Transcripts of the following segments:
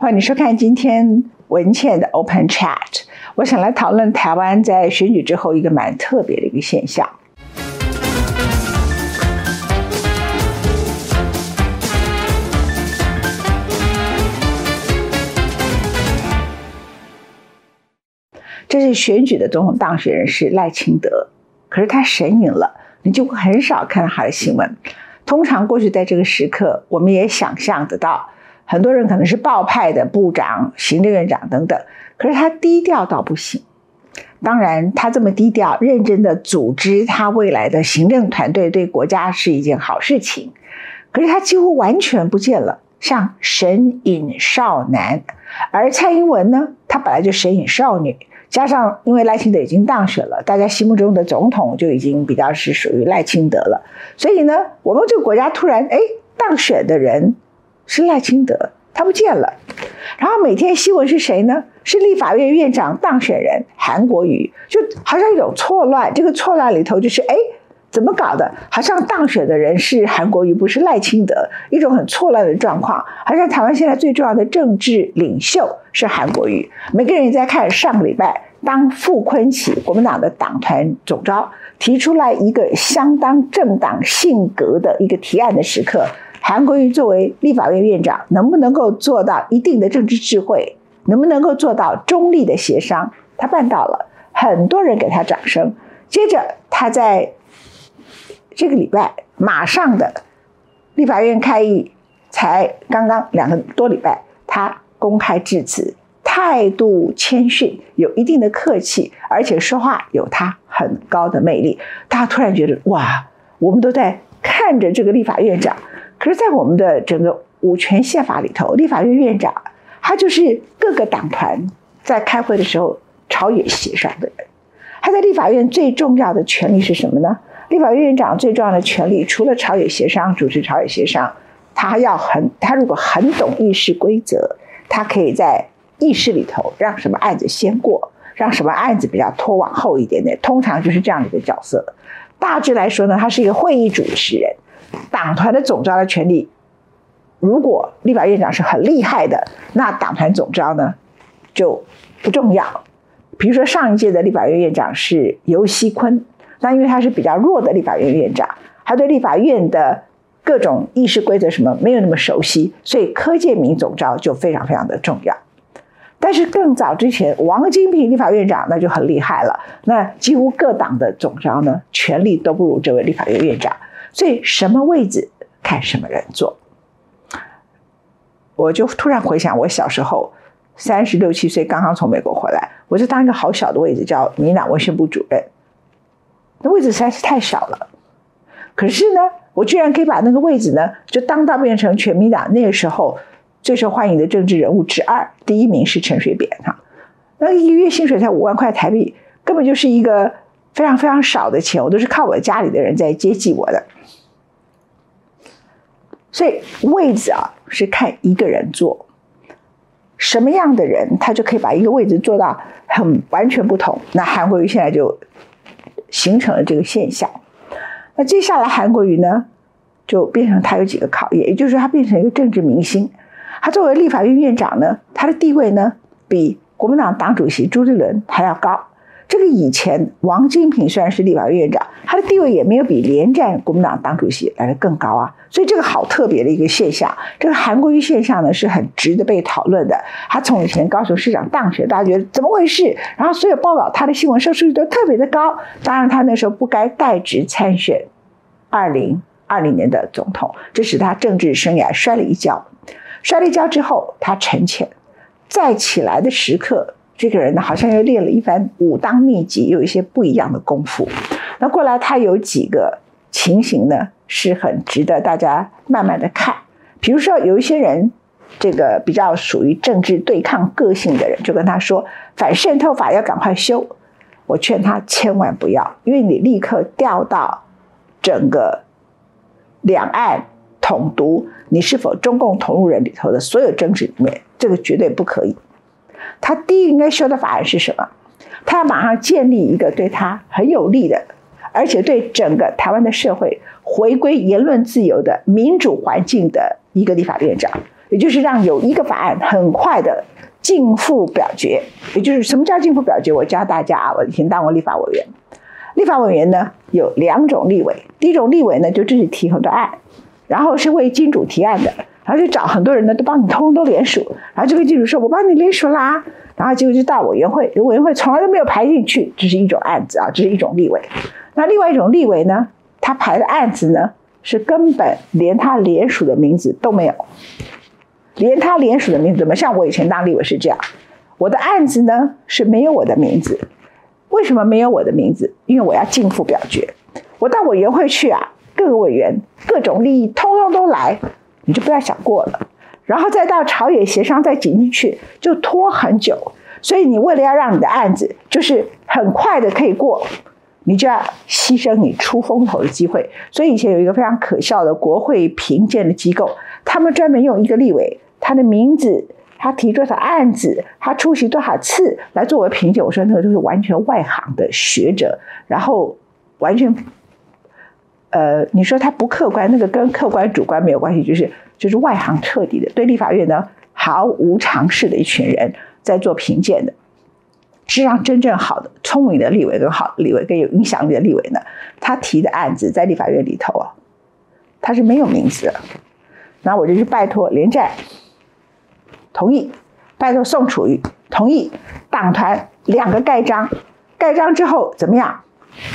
欢迎收看今天文倩的 Open Chat。我想来讨论台湾在选举之后一个蛮特别的一个现象。这是选举的总统当选人是赖清德，可是他神隐了，你就很少看到他的新闻。通常过去在这个时刻，我们也想象得到。很多人可能是报派的部长、行政院长等等，可是他低调到不行。当然，他这么低调、认真的组织他未来的行政团队，对国家是一件好事情。可是他几乎完全不见了，像神隐少男。而蔡英文呢，他本来就神隐少女，加上因为赖清德已经当选了，大家心目中的总统就已经比较是属于赖清德了。所以呢，我们这个国家突然哎当选的人。是赖清德，他不见了。然后每天新闻是谁呢？是立法院院长当选人韩国瑜，就好像一种错乱。这个错乱里头就是，哎，怎么搞的？好像当选的人是韩国瑜，不是赖清德，一种很错乱的状况。好像台湾现在最重要的政治领袖是韩国瑜。每个人在看上个礼拜，当傅昆萁国民党的党团总召提出来一个相当政党性格的一个提案的时刻。韩国瑜作为立法院院长，能不能够做到一定的政治智慧？能不能够做到中立的协商？他办到了，很多人给他掌声。接着，他在这个礼拜马上的立法院开议，才刚刚两个多礼拜，他公开致辞，态度谦逊，有一定的客气，而且说话有他很高的魅力。大家突然觉得，哇，我们都在看着这个立法院长。可是，在我们的整个五权宪法里头，立法院院长他就是各个党团在开会的时候朝野协商的人。他在立法院最重要的权利是什么呢？立法院院长最重要的权利，除了朝野协商、主持朝野协商，他要很他如果很懂议事规则，他可以在议事里头让什么案子先过，让什么案子比较拖往后一点点。通常就是这样的一个角色。大致来说呢，他是一个会议主持人。党团的总召的权利，如果立法院长是很厉害的，那党团总召呢就不重要。比如说上一届的立法院院长是尤熙坤，那因为他是比较弱的立法院院长，他对立法院的各种议事规则什么没有那么熟悉，所以柯建明总召就非常非常的重要。但是更早之前，王金平立法院长那就很厉害了，那几乎各党的总召呢权力都不如这位立法院院长。所以什么位置看什么人坐，我就突然回想，我小时候三十六七岁，刚刚从美国回来，我就当一个好小的位置，叫民党卫生部主任。那位置实在是太小了，可是呢，我居然可以把那个位置呢，就当到变成全民党那个时候最受欢迎的政治人物之二，第一名是陈水扁哈。那一个月薪水才五万块台币，根本就是一个。非常非常少的钱，我都是靠我家里的人在接济我的，所以位置啊是看一个人坐，什么样的人他就可以把一个位置做到很完全不同。那韩国瑜现在就形成了这个现象。那接下来韩国瑜呢，就变成他有几个考验，也就是说他变成一个政治明星。他作为立法院院长呢，他的地位呢比国民党党主席朱立伦还要高。这个以前，王金平虽然是立法院院长，他的地位也没有比连战国民党党主席来的更高啊。所以这个好特别的一个现象，这个韩国瑜现象呢是很值得被讨论的。他从以前高雄市长当选，大家觉得怎么回事？然后所有报道他的新闻收视率都特别的高。当然，他那时候不该代职参选二零二零年的总统，这使他政治生涯摔了一跤。摔了一跤之后，他沉潜，再起来的时刻。这个人呢，好像又练了一番武当秘籍，有一些不一样的功夫。那过来，他有几个情形呢，是很值得大家慢慢的看。比如说，有一些人，这个比较属于政治对抗个性的人，就跟他说，反渗透法要赶快修。我劝他千万不要，因为你立刻掉到整个两岸统独，你是否中共同路人里头的所有争执里面，这个绝对不可以。他第一应该修的法案是什么？他要马上建立一个对他很有利的，而且对整个台湾的社会回归言论自由的民主环境的一个立法院长。也就是让有一个法案很快的进付表决。也就是什么叫进付表决？我教大家啊，我以前当过立法委员。立法委员呢有两种立委，第一种立委呢就自己提很多案，然后是为金主提案的，然后就找很多人呢都帮你通通都联署，然后这个记者说：“我帮你联署啦。”然后结果就到委员会，委员会从来都没有排进去，这是一种案子啊，这是一种立委。那另外一种立委呢，他排的案子呢是根本连他联署的名字都没有，连他联署的名字怎么。像我以前当立委是这样，我的案子呢是没有我的名字。为什么没有我的名字？因为我要进付表决。我到委员会去啊，各个委员各种利益通通都来，你就不要想过了。然后再到朝野协商再挤进去，就拖很久。所以你为了要让你的案子就是很快的可以过，你就要牺牲你出风头的机会。所以以前有一个非常可笑的国会评鉴的机构，他们专门用一个立委他的名字。他提多少案子，他出席多少次来作为评鉴，我说那个都是完全外行的学者，然后完全，呃，你说他不客观，那个跟客观主观没有关系，就是就是外行彻底的对立法院呢毫无常识的一群人在做评鉴的。是让，真正好的、聪明的立委跟好立委跟有影响力的立委呢，他提的案子在立法院里头啊，他是没有名字的。那我就去拜托连战。同意，拜托宋楚瑜同意，党团两个盖章，盖章之后怎么样？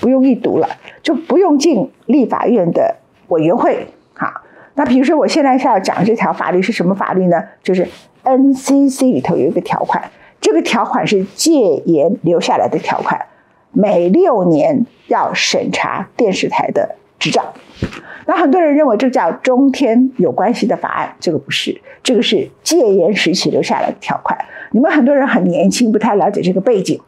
不用一读了，就不用进立法院的委员会。好，那比如说我现在是要讲这条法律是什么法律呢？就是 NCC 里头有一个条款，这个条款是戒严留下来的条款，每六年要审查电视台的执照。那很多人认为这叫中天有关系的法案，这个不是，这个是戒严时期留下来的条款。你们很多人很年轻，不太了解这个背景。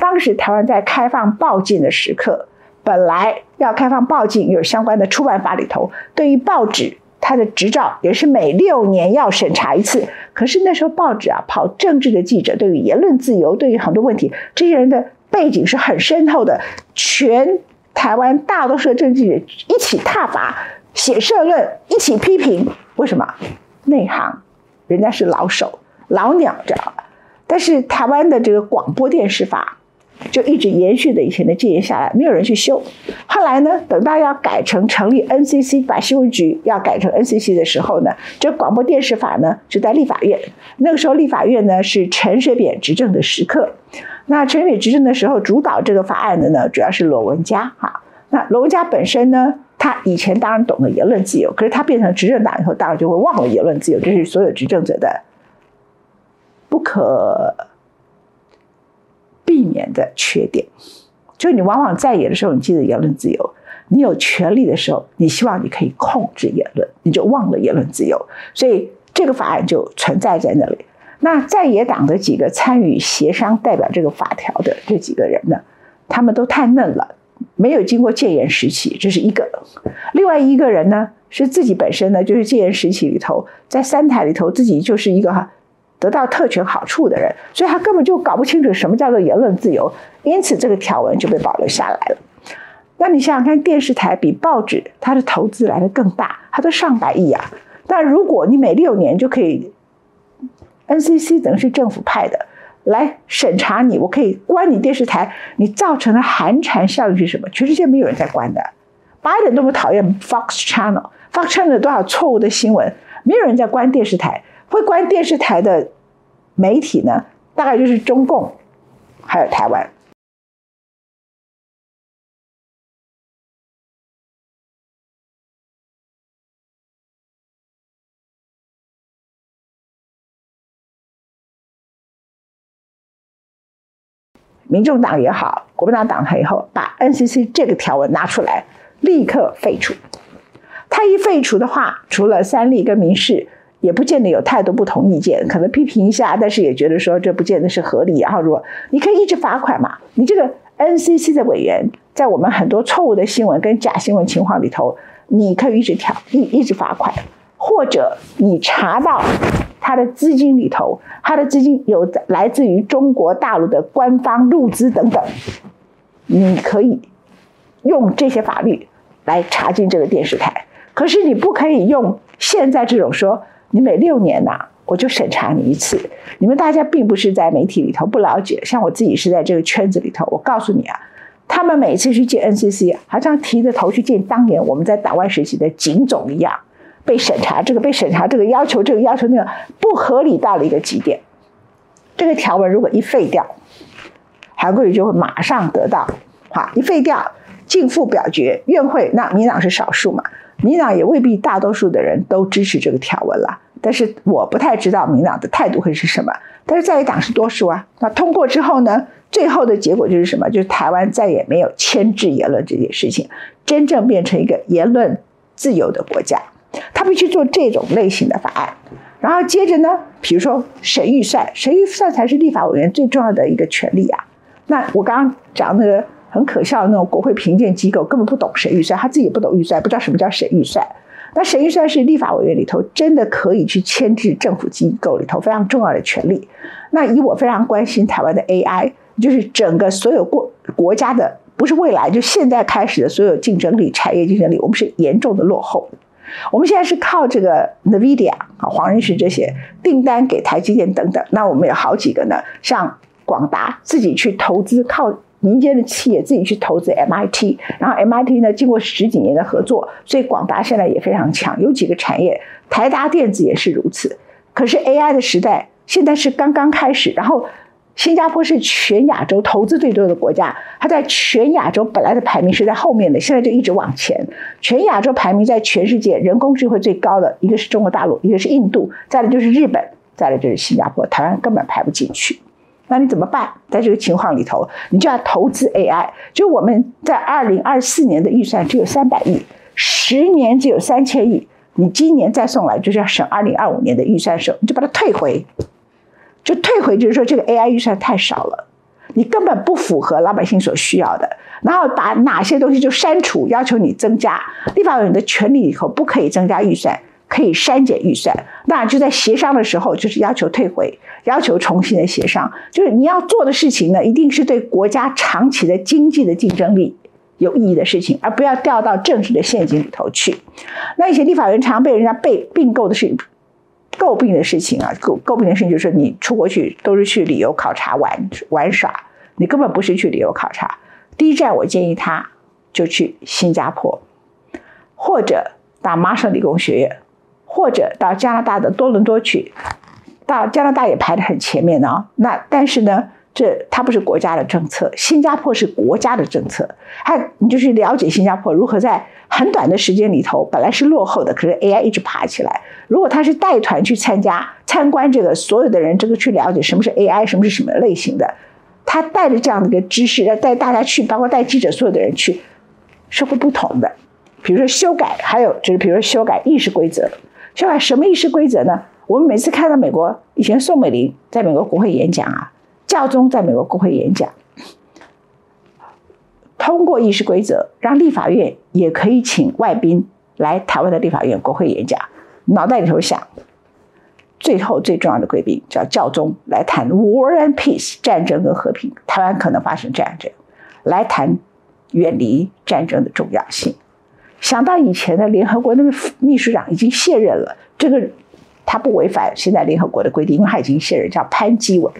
当时台湾在开放报禁的时刻，本来要开放报禁，有相关的出版法里头，对于报纸它的执照也是每六年要审查一次。可是那时候报纸啊，跑政治的记者，对于言论自由，对于很多问题，这些人的背景是很深厚的，全。台湾大多数的政治人一起踏伐、写社论，一起批评。为什么？内行，人家是老手、老鸟，知道吧？但是台湾的这个广播电视法就一直延续的以前的戒严下来，没有人去修。后来呢，等到要改成成立 NCC，把新闻局要改成 NCC 的时候呢，这广播电视法呢就在立法院。那个时候立法院呢是陈水扁执政的时刻。那陈水扁执政的时候，主导这个法案的呢，主要是罗文嘉哈。那罗文嘉本身呢，他以前当然懂得言论自由，可是他变成执政党以后，当然就会忘了言论自由，这是所有执政者的不可避免的缺点。就你往往在野的时候，你记得言论自由；你有权利的时候，你希望你可以控制言论，你就忘了言论自由。所以这个法案就存在在那里。那在野党的几个参与协商、代表这个法条的这几个人呢，他们都太嫩了，没有经过戒严时期，这是一个。另外一个人呢，是自己本身呢，就是戒严时期里头，在三台里头自己就是一个哈得到特权好处的人，所以他根本就搞不清楚什么叫做言论自由，因此这个条文就被保留下来了。那你想想看，电视台比报纸它的投资来的更大，它都上百亿啊。但如果你每六年就可以。NCC 等于是政府派的来审查你，我可以关你电视台，你造成的寒蝉效应是什么？全世界没有人在关的，拜登多么讨厌 Fox Channel，Fox Channel 多少错误的新闻？没有人在关电视台，会关电视台的媒体呢？大概就是中共，还有台湾。民众党也好，国民党党派以后，把 NCC 这个条文拿出来，立刻废除。他一废除的话，除了三立跟民事，也不见得有太多不同意见，可能批评一下，但是也觉得说这不见得是合理。然后如果你可以一直罚款嘛，你这个 NCC 的委员，在我们很多错误的新闻跟假新闻情况里头，你可以一直调一一直罚款，或者你查到。他的资金里头，他的资金有来自于中国大陆的官方入资等等，你可以用这些法律来查进这个电视台。可是你不可以用现在这种说你每六年呐，我就审查你一次。你们大家并不是在媒体里头不了解，像我自己是在这个圈子里头。我告诉你啊，他们每次去见 NCC，好像提着头去见当年我们在党外实习的警总一样，被审查这个，被审查这个，要求这个，要求那个，不合理到了一个极点。这个条文如果一废掉，韩国瑜就会马上得到，好一废掉，进复表决，院会那民党是少数嘛，民党也未必大多数的人都支持这个条文了。但是我不太知道民党的态度会是什么。但是在野党是多数啊，那通过之后呢，最后的结果就是什么？就是台湾再也没有牵制言论这件事情，真正变成一个言论自由的国家。他必须做这种类型的法案。然后接着呢，比如说审预算，审预算才是立法委员最重要的一个权利啊。那我刚刚讲那个很可笑的那种国会评鉴机构，根本不懂审预算，他自己也不懂预算，不知道什么叫审预算。那审预算是立法委员里头真的可以去牵制政府机构里头非常重要的权利。那以我非常关心台湾的 AI，就是整个所有国国家的，不是未来就现在开始的所有竞争力、产业竞争力，我们是严重的落后。我们现在是靠这个 NVIDIA 啊、黄仁勋这些订单给台积电等等。那我们有好几个呢，像广达自己去投资，靠民间的企业自己去投资 MIT，然后 MIT 呢经过十几年的合作，所以广达现在也非常强。有几个产业，台达电子也是如此。可是 AI 的时代现在是刚刚开始，然后。新加坡是全亚洲投资最多的国家，它在全亚洲本来的排名是在后面的，现在就一直往前。全亚洲排名在全世界人工智慧最高的一个是中国大陆，一个是印度，再来就是日本，再来就是新加坡，台湾根本排不进去。那你怎么办？在这个情况里头，你就要投资 AI。就我们在二零二四年的预算只有三百亿，十年只有三千亿，你今年再送来就是要省二零二五年的预算时候，你就把它退回。就退回，就是说这个 AI 预算太少了，你根本不符合老百姓所需要的。然后把哪些东西就删除，要求你增加立法委员的权利以后，不可以增加预算，可以删减预算。那就在协商的时候，就是要求退回，要求重新的协商。就是你要做的事情呢，一定是对国家长期的经济的竞争力有意义的事情，而不要掉到政治的陷阱里头去。那一些立法委员常被人家被并购的是。诟病的事情啊，诟诟病的事情就是你出国去都是去旅游考察玩玩耍，你根本不是去旅游考察。第一站我建议他就去新加坡，或者到麻省理工学院，或者到加拿大的多伦多去。到加拿大也排得很前面呢。那但是呢？这它不是国家的政策，新加坡是国家的政策。还你就去了解新加坡如何在很短的时间里头，本来是落后的，可是 AI 一直爬起来。如果他是带团去参加参观，这个所有的人这个去了解什么是 AI，什么是什么类型的，他带着这样的一个知识，要带大家去，包括带记者，所有的人去，是会不同的。比如说修改，还有就是比如说修改议事规则，修改什么议事规则呢？我们每次看到美国以前宋美龄在美国国会演讲啊。教宗在美国国会演讲，通过议事规则，让立法院也可以请外宾来台湾的立法院国会演讲。脑袋里头想，最后最重要的贵宾叫教宗来谈 War and Peace 战争跟和平，台湾可能发生战争，来谈远离战争的重要性。想到以前的联合国那个秘书长已经卸任了，这个他不违反现在联合国的规定，因为他已经卸任，叫潘基文。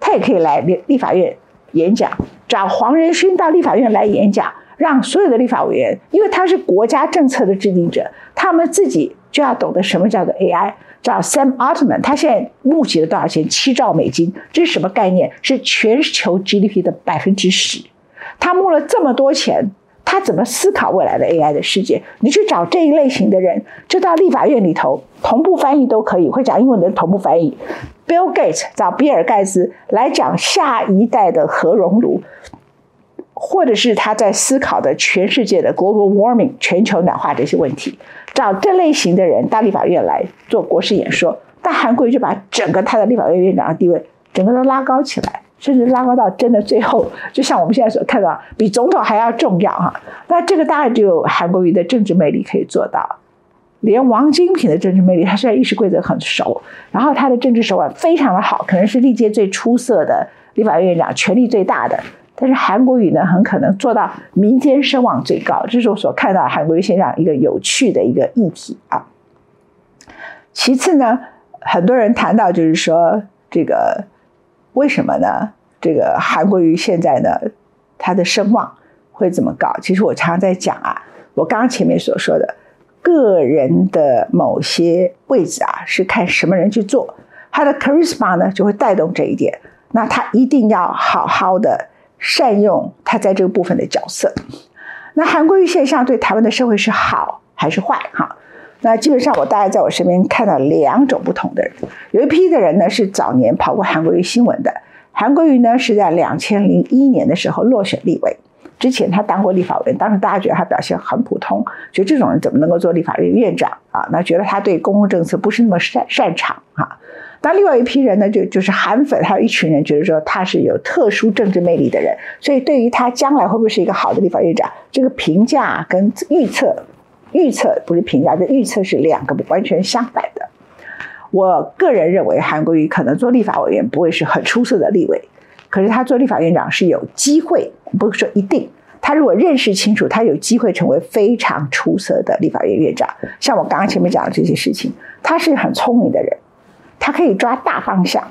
他也可以来立立法院演讲，找黄仁勋到立法院来演讲，让所有的立法委员，因为他是国家政策的制定者，他们自己就要懂得什么叫做 AI。找 Sam Altman，他现在募集了多少钱？七兆美金，这是什么概念？是全球 GDP 的百分之十。他募了这么多钱，他怎么思考未来的 AI 的世界？你去找这一类型的人，就到立法院里头同步翻译都可以，会讲英文的同步翻译。Bill Gates 找比尔盖茨来讲下一代的核熔炉，或者是他在思考的全世界的 global warming 全球暖化这些问题，找这类型的人到立法院来做国事演说，但韩国瑜就把整个他的立法院院长的地位整个都拉高起来，甚至拉高到真的最后，就像我们现在所看到，比总统还要重要哈。那这个当然只有韩国瑜的政治魅力可以做到。连王金平的政治魅力，他虽然议事规则很熟，然后他的政治手腕非常的好，可能是历届最出色的立法院长，权力最大的。但是韩国瑜呢，很可能做到民间声望最高，这是我所看到韩国瑜现象一个有趣的一个议题啊。其次呢，很多人谈到就是说这个为什么呢？这个韩国瑜现在呢，他的声望会怎么高？其实我常常在讲啊，我刚刚前面所说的，个人的某些位置啊，是看什么人去做，他的 charisma 呢就会带动这一点。那他一定要好好的善用他在这个部分的角色。那韩国瑜现象对台湾的社会是好还是坏？哈，那基本上我大概在我身边看到两种不同的人，有一批的人呢是早年跑过韩国瑜新闻的。韩国瑜呢是在两千零一年的时候落选立委，之前他当过立法委员，当时大家觉得他表现很普通，觉得这种人怎么能够做立法院院长啊？那觉得他对公共政策不是那么擅擅 长啊。但另外一批人呢，就就是韩粉，还有一群人觉得说他是有特殊政治魅力的人，所以对于他将来会不会是一个好的立法院长，这个评价跟预测，预测不是评价，这预测是两个完全相反的。我个人认为，韩国瑜可能做立法委员不会是很出色的立委，可是他做立法院长是有机会，不是说一定。他如果认识清楚，他有机会成为非常出色的立法院院长。像我刚刚前面讲的这些事情，他是很聪明的人，他可以抓大方向。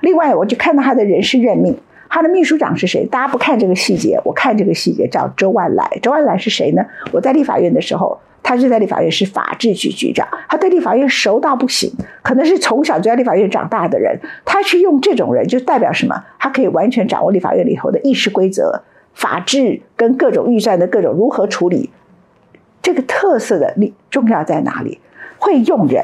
另外，我就看到他的人事任命，他的秘书长是谁？大家不看这个细节，我看这个细节叫周万来。周万来是谁呢？我在立法院的时候。他是在立法院是法制局局长，他对立法院熟到不行，可能是从小就在立法院长大的人。他去用这种人，就代表什么？他可以完全掌握立法院里头的议事规则、法制跟各种预算的各种如何处理。这个特色的力重要在哪里？会用人，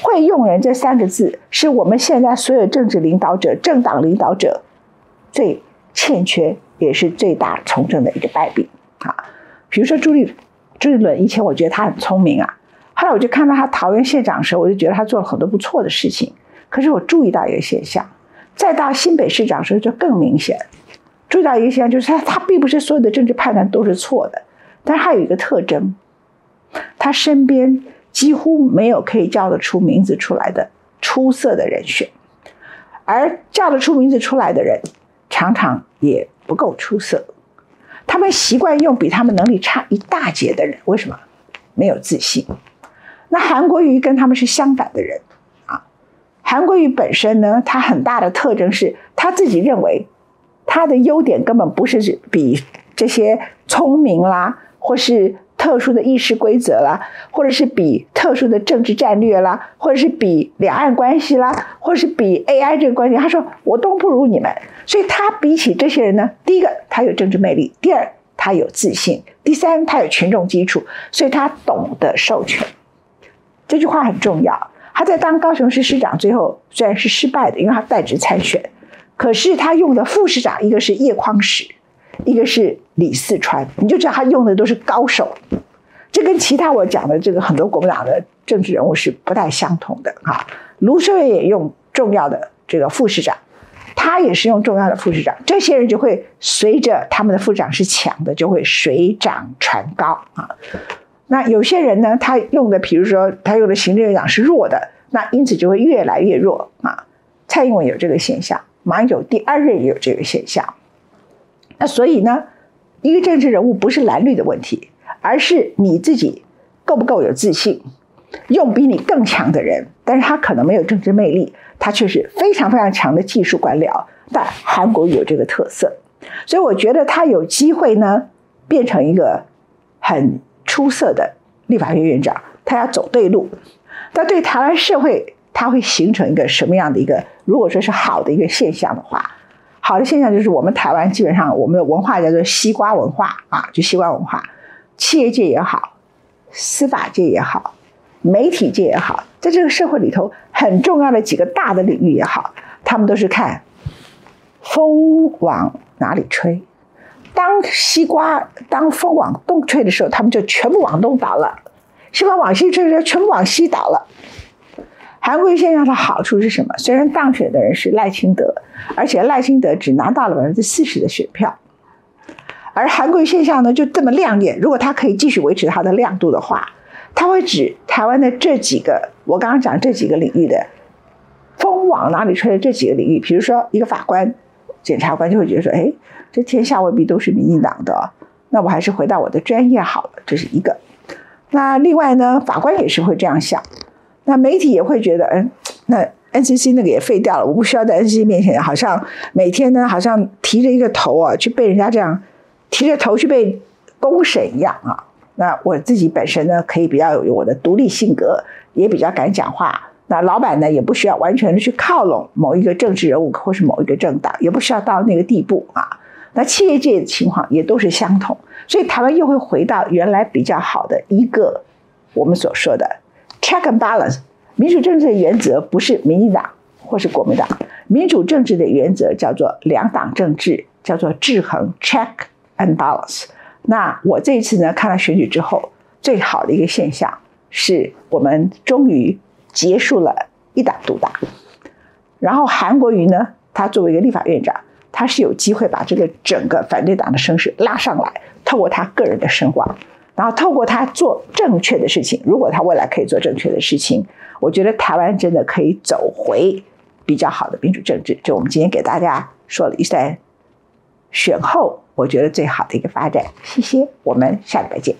会用人这三个字，是我们现在所有政治领导者、政党领导者最欠缺，也是最大从政的一个败笔啊。比如说朱立。朱立伦以前我觉得他很聪明啊，后来我就看到他桃园县长的时候，我就觉得他做了很多不错的事情。可是我注意到一个现象，再到新北市长的时候就更明显。注意到一个现象，就是他他并不是所有的政治判断都是错的，但是他有一个特征，他身边几乎没有可以叫得出名字出来的出色的人选，而叫得出名字出来的人，常常也不够出色。他们习惯用比他们能力差一大截的人，为什么？没有自信。那韩国瑜跟他们是相反的人啊。韩国瑜本身呢，他很大的特征是他自己认为他的优点根本不是比这些聪明啦，或是特殊的议事规则啦，或者是比特殊的政治战略啦，或者是比两岸关系啦，或者是比 AI 这个关系。他说我都不如你们。所以他比起这些人呢，第一个他有政治魅力，第二他有自信，第三他有群众基础，所以他懂得授权。这句话很重要。他在当高雄市市长最后虽然是失败的，因为他代职参选，可是他用的副市长一个是叶匡时，一个是李四川，你就知道他用的都是高手。这跟其他我讲的这个很多国民党的政治人物是不太相同的啊。卢秀燕也用重要的这个副市长。他也是用重要的副市长，这些人就会随着他们的副长是强的，就会水涨船高啊。那有些人呢，他用的，比如说他用的行政院长是弱的，那因此就会越来越弱啊。蔡英文有这个现象，马英九第二任也有这个现象。那所以呢，一个政治人物不是蓝绿的问题，而是你自己够不够有自信，用比你更强的人，但是他可能没有政治魅力。他却是非常非常强的技术官僚，但韩国有这个特色，所以我觉得他有机会呢，变成一个很出色的立法院院长。他要走对路，但对台湾社会，他会形成一个什么样的一个？如果说是好的一个现象的话，好的现象就是我们台湾基本上我们的文化叫做西瓜文化啊，就西瓜文化，企业界也好，司法界也好。媒体界也好，在这个社会里头很重要的几个大的领域也好，他们都是看风往哪里吹。当西瓜当风往东吹的时候，他们就全部往东倒了；西瓜往西吹的时候，全部往西倒了。韩国现象的好处是什么？虽然当选的人是赖清德，而且赖清德只拿到了百分之四十的选票，而韩国现象呢就这么亮眼。如果他可以继续维持它的亮度的话。他会指台湾的这几个，我刚刚讲这几个领域的风往哪里吹的这几个领域，比如说一个法官、检察官就会觉得说，哎，这天下未必都是民进党的，那我还是回到我的专业好了，这是一个。那另外呢，法官也是会这样想，那媒体也会觉得，嗯，那 NCC 那个也废掉了，我不需要在 NCC 面前，好像每天呢，好像提着一个头啊，去被人家这样提着头去被公审一样啊。那我自己本身呢，可以比较有我的独立性格，也比较敢讲话。那老板呢，也不需要完全的去靠拢某一个政治人物或是某一个政党，也不需要到那个地步啊。那企业界的情况也都是相同，所以台湾又会回到原来比较好的一个我们所说的 check and balance。民主政治的原则不是民进党或是国民党，民主政治的原则叫做两党政治，叫做制衡 check and balance。那我这一次呢，看了选举之后，最好的一个现象是我们终于结束了一党独大。然后韩国瑜呢，他作为一个立法院长，他是有机会把这个整个反对党的声势拉上来，透过他个人的声望，然后透过他做正确的事情。如果他未来可以做正确的事情，我觉得台湾真的可以走回比较好的民主政治。就我们今天给大家说了一段选后。我觉得最好的一个发展，谢谢，我们下礼拜见。